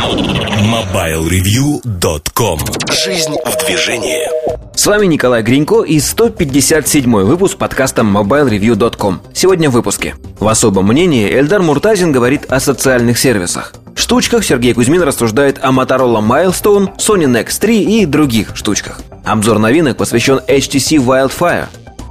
MobileReview.com Жизнь в движении С вами Николай Гринько и 157 выпуск подкаста MobileReview.com Сегодня в выпуске В особом мнении Эльдар Муртазин говорит о социальных сервисах штучках Сергей Кузьмин рассуждает о Motorola Milestone, Sony Nex 3 и других штучках. Обзор новинок посвящен HTC Wildfire.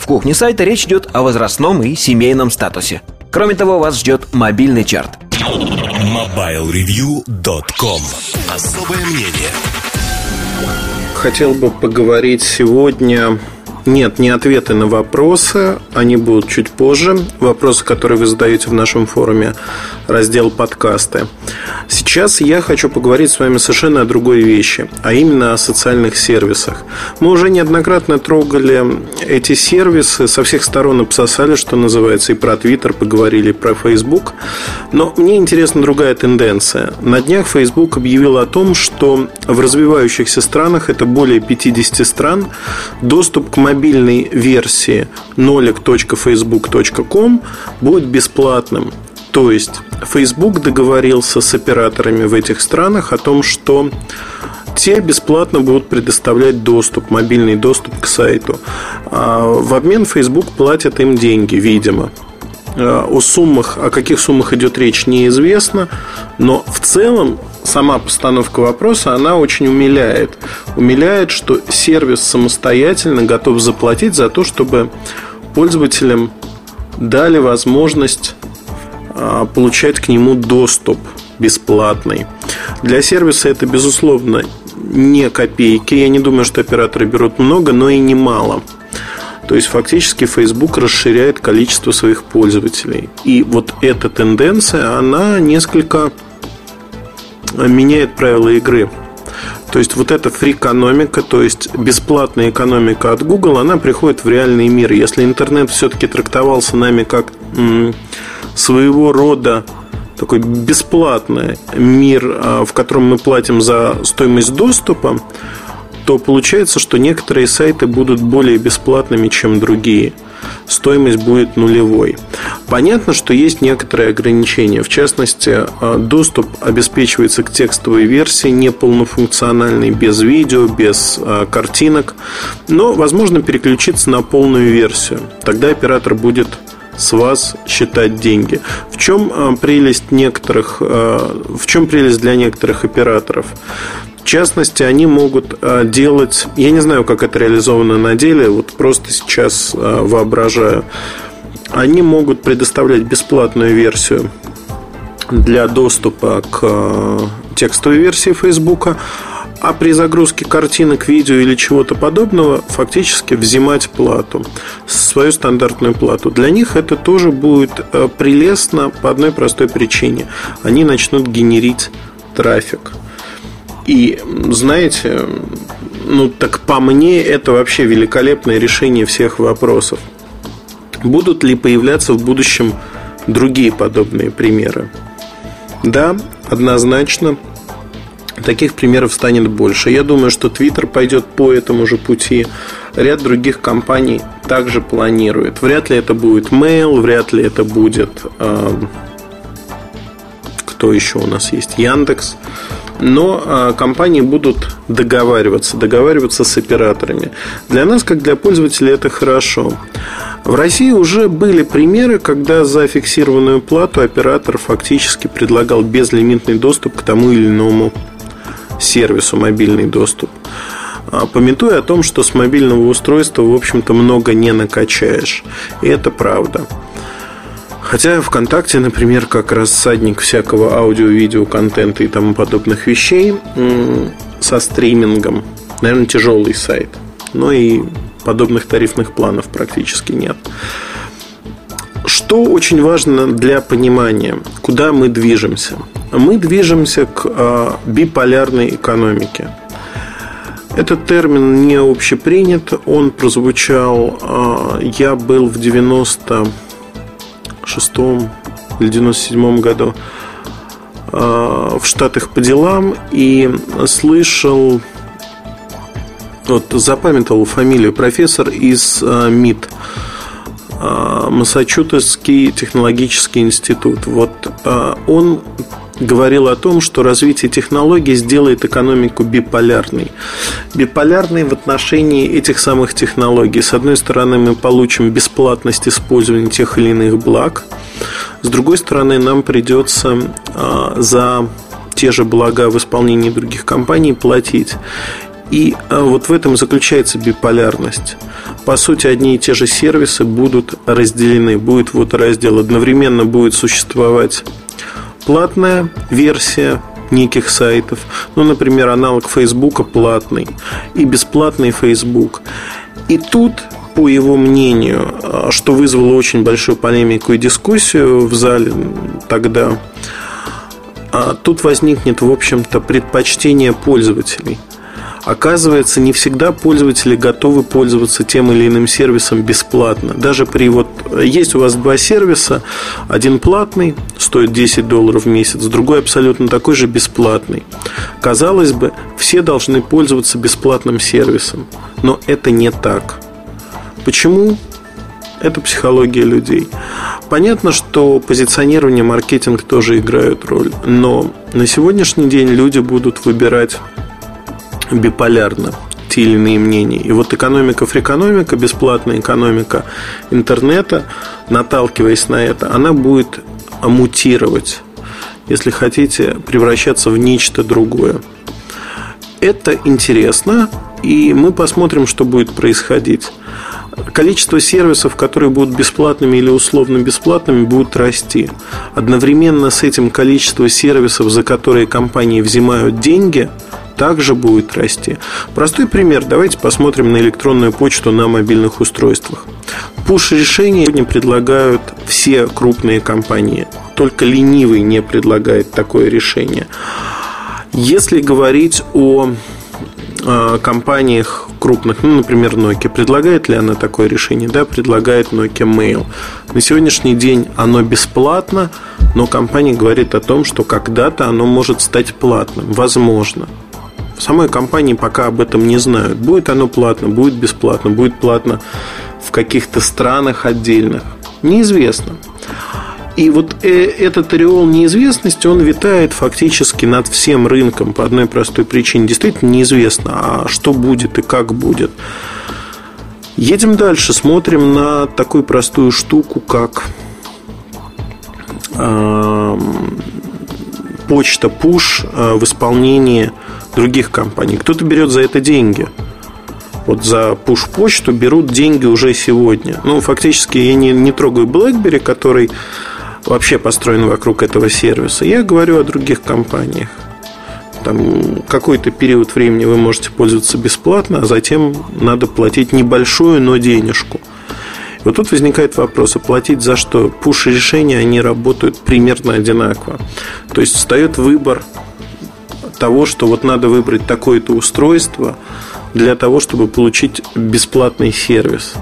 В кухне сайта речь идет о возрастном и семейном статусе. Кроме того, вас ждет мобильный чарт. MobileReview.com Особое мнение. Хотел бы поговорить сегодня нет, не ответы на вопросы, они будут чуть позже. Вопросы, которые вы задаете в нашем форуме, раздел подкасты. Сейчас я хочу поговорить с вами совершенно о другой вещи, а именно о социальных сервисах. Мы уже неоднократно трогали эти сервисы, со всех сторон обсосали, что называется, и про Твиттер поговорили, и про Facebook. Но мне интересна другая тенденция. На днях Facebook объявил о том, что в развивающихся странах, это более 50 стран, доступ к мобильному мобильной версии nolik.facebook.com будет бесплатным. То есть Facebook договорился с операторами в этих странах о том, что те бесплатно будут предоставлять доступ, мобильный доступ к сайту. А в обмен Facebook платит им деньги, видимо. А, о суммах, о каких суммах идет речь, неизвестно, но в целом сама постановка вопроса, она очень умиляет. Умиляет, что сервис самостоятельно готов заплатить за то, чтобы пользователям дали возможность а, получать к нему доступ бесплатный. Для сервиса это, безусловно, не копейки. Я не думаю, что операторы берут много, но и немало. То есть фактически Facebook расширяет количество своих пользователей. И вот эта тенденция, она несколько меняет правила игры. То есть вот эта фрикономика, то есть бесплатная экономика от Google, она приходит в реальный мир. Если интернет все-таки трактовался нами как своего рода такой бесплатный мир, а, в котором мы платим за стоимость доступа, то получается, что некоторые сайты будут более бесплатными, чем другие. Стоимость будет нулевой. Понятно, что есть некоторые ограничения. В частности, э, доступ обеспечивается к текстовой версии, не полнофункциональной, без видео, без э, картинок. Но возможно переключиться на полную версию. Тогда оператор будет с вас считать деньги. В чем э, прелесть некоторых, в чем прелесть для некоторых операторов? В частности, они могут э, делать, я не знаю, как это реализовано на деле, вот просто сейчас э, воображаю, они могут предоставлять бесплатную версию для доступа к э, текстовой версии Facebook, а при загрузке картинок, видео или чего-то подобного фактически взимать плату, свою стандартную плату. Для них это тоже будет прелестно по одной простой причине. Они начнут генерить трафик. И знаете, ну так по мне это вообще великолепное решение всех вопросов. Будут ли появляться в будущем другие подобные примеры? Да, однозначно. Таких примеров станет больше. Я думаю, что Twitter пойдет по этому же пути. Ряд других компаний также планирует. Вряд ли это будет Mail, вряд ли это будет... Э, кто еще у нас есть? Яндекс но а, компании будут договариваться, договариваться с операторами. Для нас, как для пользователей, это хорошо. В России уже были примеры, когда за фиксированную плату оператор фактически предлагал безлимитный доступ к тому или иному сервису, мобильный доступ. А, пометуя о том, что с мобильного устройства, в общем-то, много не накачаешь. И это правда. Хотя ВКонтакте, например, как рассадник всякого аудио-видео контента и тому подобных вещей со стримингом, наверное, тяжелый сайт. Но и подобных тарифных планов практически нет. Что очень важно для понимания, куда мы движемся? Мы движемся к э, биполярной экономике. Этот термин не общепринят, он прозвучал, э, я был в 90 шестом или 97 году а, в Штатах по делам и слышал, вот запамятовал фамилию, профессор из а, МИД, а, Массачусетский технологический институт. Вот он говорил о том, что развитие технологий сделает экономику биполярной. Биполярной в отношении этих самых технологий. С одной стороны, мы получим бесплатность использования тех или иных благ. С другой стороны, нам придется а, за те же блага в исполнении других компаний платить. И а, вот в этом заключается биполярность. По сути, одни и те же сервисы будут разделены. Будет вот раздел. Одновременно будет существовать платная версия неких сайтов. Ну, например, аналог Фейсбука платный и бесплатный Facebook. И тут по его мнению, а, что вызвало очень большую полемику и дискуссию в зале тогда, а, тут возникнет, в общем-то, предпочтение пользователей – Оказывается, не всегда пользователи готовы пользоваться тем или иным сервисом бесплатно. Даже при вот есть у вас два сервиса, один платный, стоит 10 долларов в месяц, другой абсолютно такой же бесплатный. Казалось бы, все должны пользоваться бесплатным сервисом, но это не так. Почему? Это психология людей. Понятно, что позиционирование, маркетинг тоже играют роль, но на сегодняшний день люди будут выбирать биполярно те или иные мнения. И вот экономика фрикономика, бесплатная экономика интернета, наталкиваясь на это, она будет мутировать, если хотите, превращаться в нечто другое. Это интересно, и мы посмотрим, что будет происходить. Количество сервисов, которые будут бесплатными или условно бесплатными, будет расти. Одновременно с этим количество сервисов, за которые компании взимают деньги – также будет расти. Простой пример. Давайте посмотрим на электронную почту на мобильных устройствах. Пуш-решения сегодня предлагают все крупные компании. Только ленивый не предлагает такое решение. Если говорить о э, компаниях крупных, ну, например, Nokia, предлагает ли она такое решение? Да, предлагает Nokia Mail. На сегодняшний день оно бесплатно, но компания говорит о том, что когда-то оно может стать платным. Возможно. В самой компании пока об этом не знают. Будет оно платно, будет бесплатно, будет платно в каких-то странах отдельных. Неизвестно. И вот э, этот ореол неизвестности, он витает фактически над всем рынком по одной простой причине. Действительно неизвестно, а что будет и как будет. Едем дальше, смотрим на такую простую штуку, как э, почта push в исполнении других компаний. Кто-то берет за это деньги. Вот за пуш-почту берут деньги уже сегодня. Ну, фактически я не, не трогаю BlackBerry, который вообще построен вокруг этого сервиса. Я говорю о других компаниях. Там какой-то период времени вы можете пользоваться бесплатно, а затем надо платить небольшую, но денежку. Вот тут возникает вопрос, оплатить за что? Пуш-решения, они работают примерно одинаково. То есть встает выбор того, что вот надо выбрать такое-то устройство для того, чтобы получить бесплатный сервис.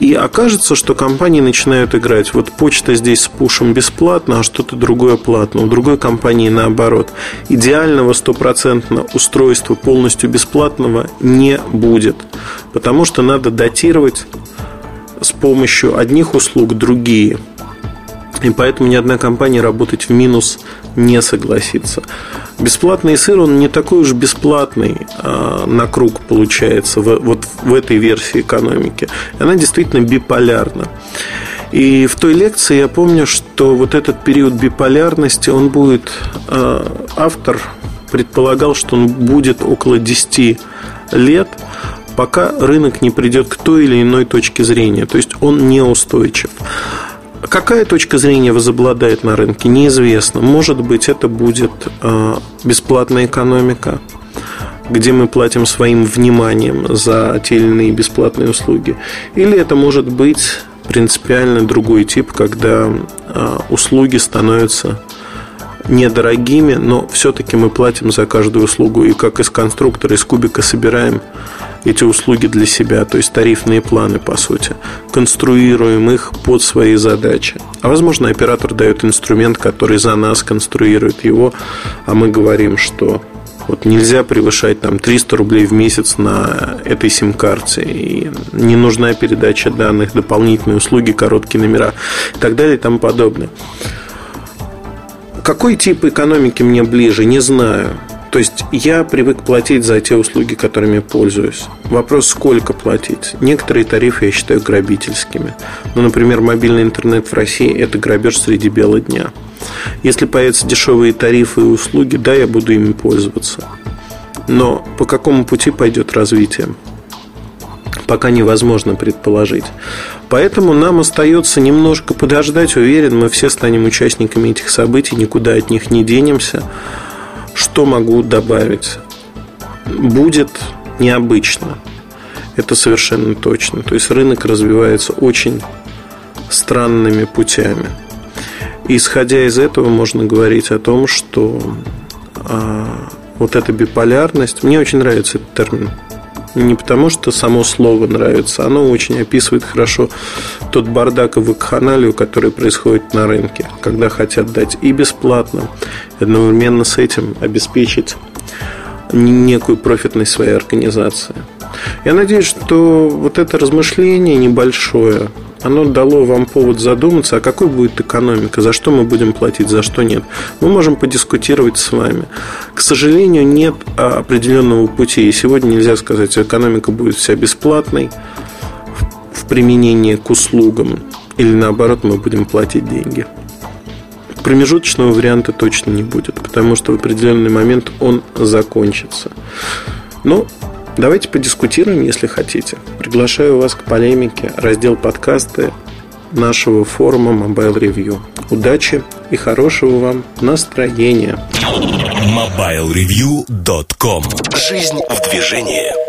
И окажется, что компании начинают играть. Вот почта здесь с пушем бесплатно, а что-то другое платно. У другой компании наоборот. Идеального стопроцентно устройства полностью бесплатного не будет. Потому что надо датировать с помощью одних услуг другие. И поэтому ни одна компания работать в минус не согласится. Бесплатный сыр, он не такой уж бесплатный а, на круг получается в, вот в этой версии экономики. Она действительно биполярна. И в той лекции я помню, что вот этот период биполярности, он будет, а, автор предполагал, что он будет около 10 лет, пока рынок не придет к той или иной точке зрения. То есть он неустойчив. Какая точка зрения возобладает на рынке, неизвестно. Может быть, это будет э, бесплатная экономика, где мы платим своим вниманием за те или иные бесплатные услуги. Или это может быть принципиально другой тип, когда э, услуги становятся недорогими, но все-таки мы платим за каждую услугу и как из конструктора, из кубика собираем эти услуги для себя, то есть тарифные планы, по сути. Конструируем их под свои задачи. А возможно, оператор дает инструмент, который за нас конструирует его, а мы говорим, что вот нельзя превышать там 300 рублей в месяц на этой сим-карте. И не нужна передача данных, дополнительные услуги, короткие номера и так далее и тому подобное. какой тип экономики мне ближе, не знаю. То есть я привык платить за те услуги, которыми пользуюсь. Вопрос, сколько платить. Некоторые тарифы я считаю грабительскими. Ну, например, мобильный интернет в России – это грабеж среди бела дня. Если появятся дешевые тарифы и услуги, да, я буду ими пользоваться. Но по какому пути пойдет развитие? Пока невозможно предположить. Поэтому нам остается немножко подождать. Уверен, мы все станем участниками этих событий, никуда от них не денемся. Что могу добавить? Будет необычно. Это совершенно точно. То есть рынок развивается очень странными путями. исходя из этого, можно говорить о том, что а, вот эта биполярность, мне очень нравится этот термин. Не потому, что само слово нравится, оно очень описывает хорошо тот бардак и вакханалию, который происходит на рынке, когда хотят дать и бесплатно, и одновременно с этим обеспечить некую профитность своей организации. Я надеюсь, что вот это размышление небольшое, оно дало вам повод задуматься, а какой будет экономика, за что мы будем платить, за что нет. Мы можем подискутировать с вами. К сожалению, нет определенного пути. И сегодня нельзя сказать, что экономика будет вся бесплатной в применении к услугам, или наоборот, мы будем платить деньги. Промежуточного варианта точно не будет, потому что в определенный момент он закончится. Но Давайте подискутируем, если хотите. Приглашаю вас к полемике. Раздел подкасты нашего форума Mobile Review. Удачи и хорошего вам настроения. MobileReview.com Жизнь в движении.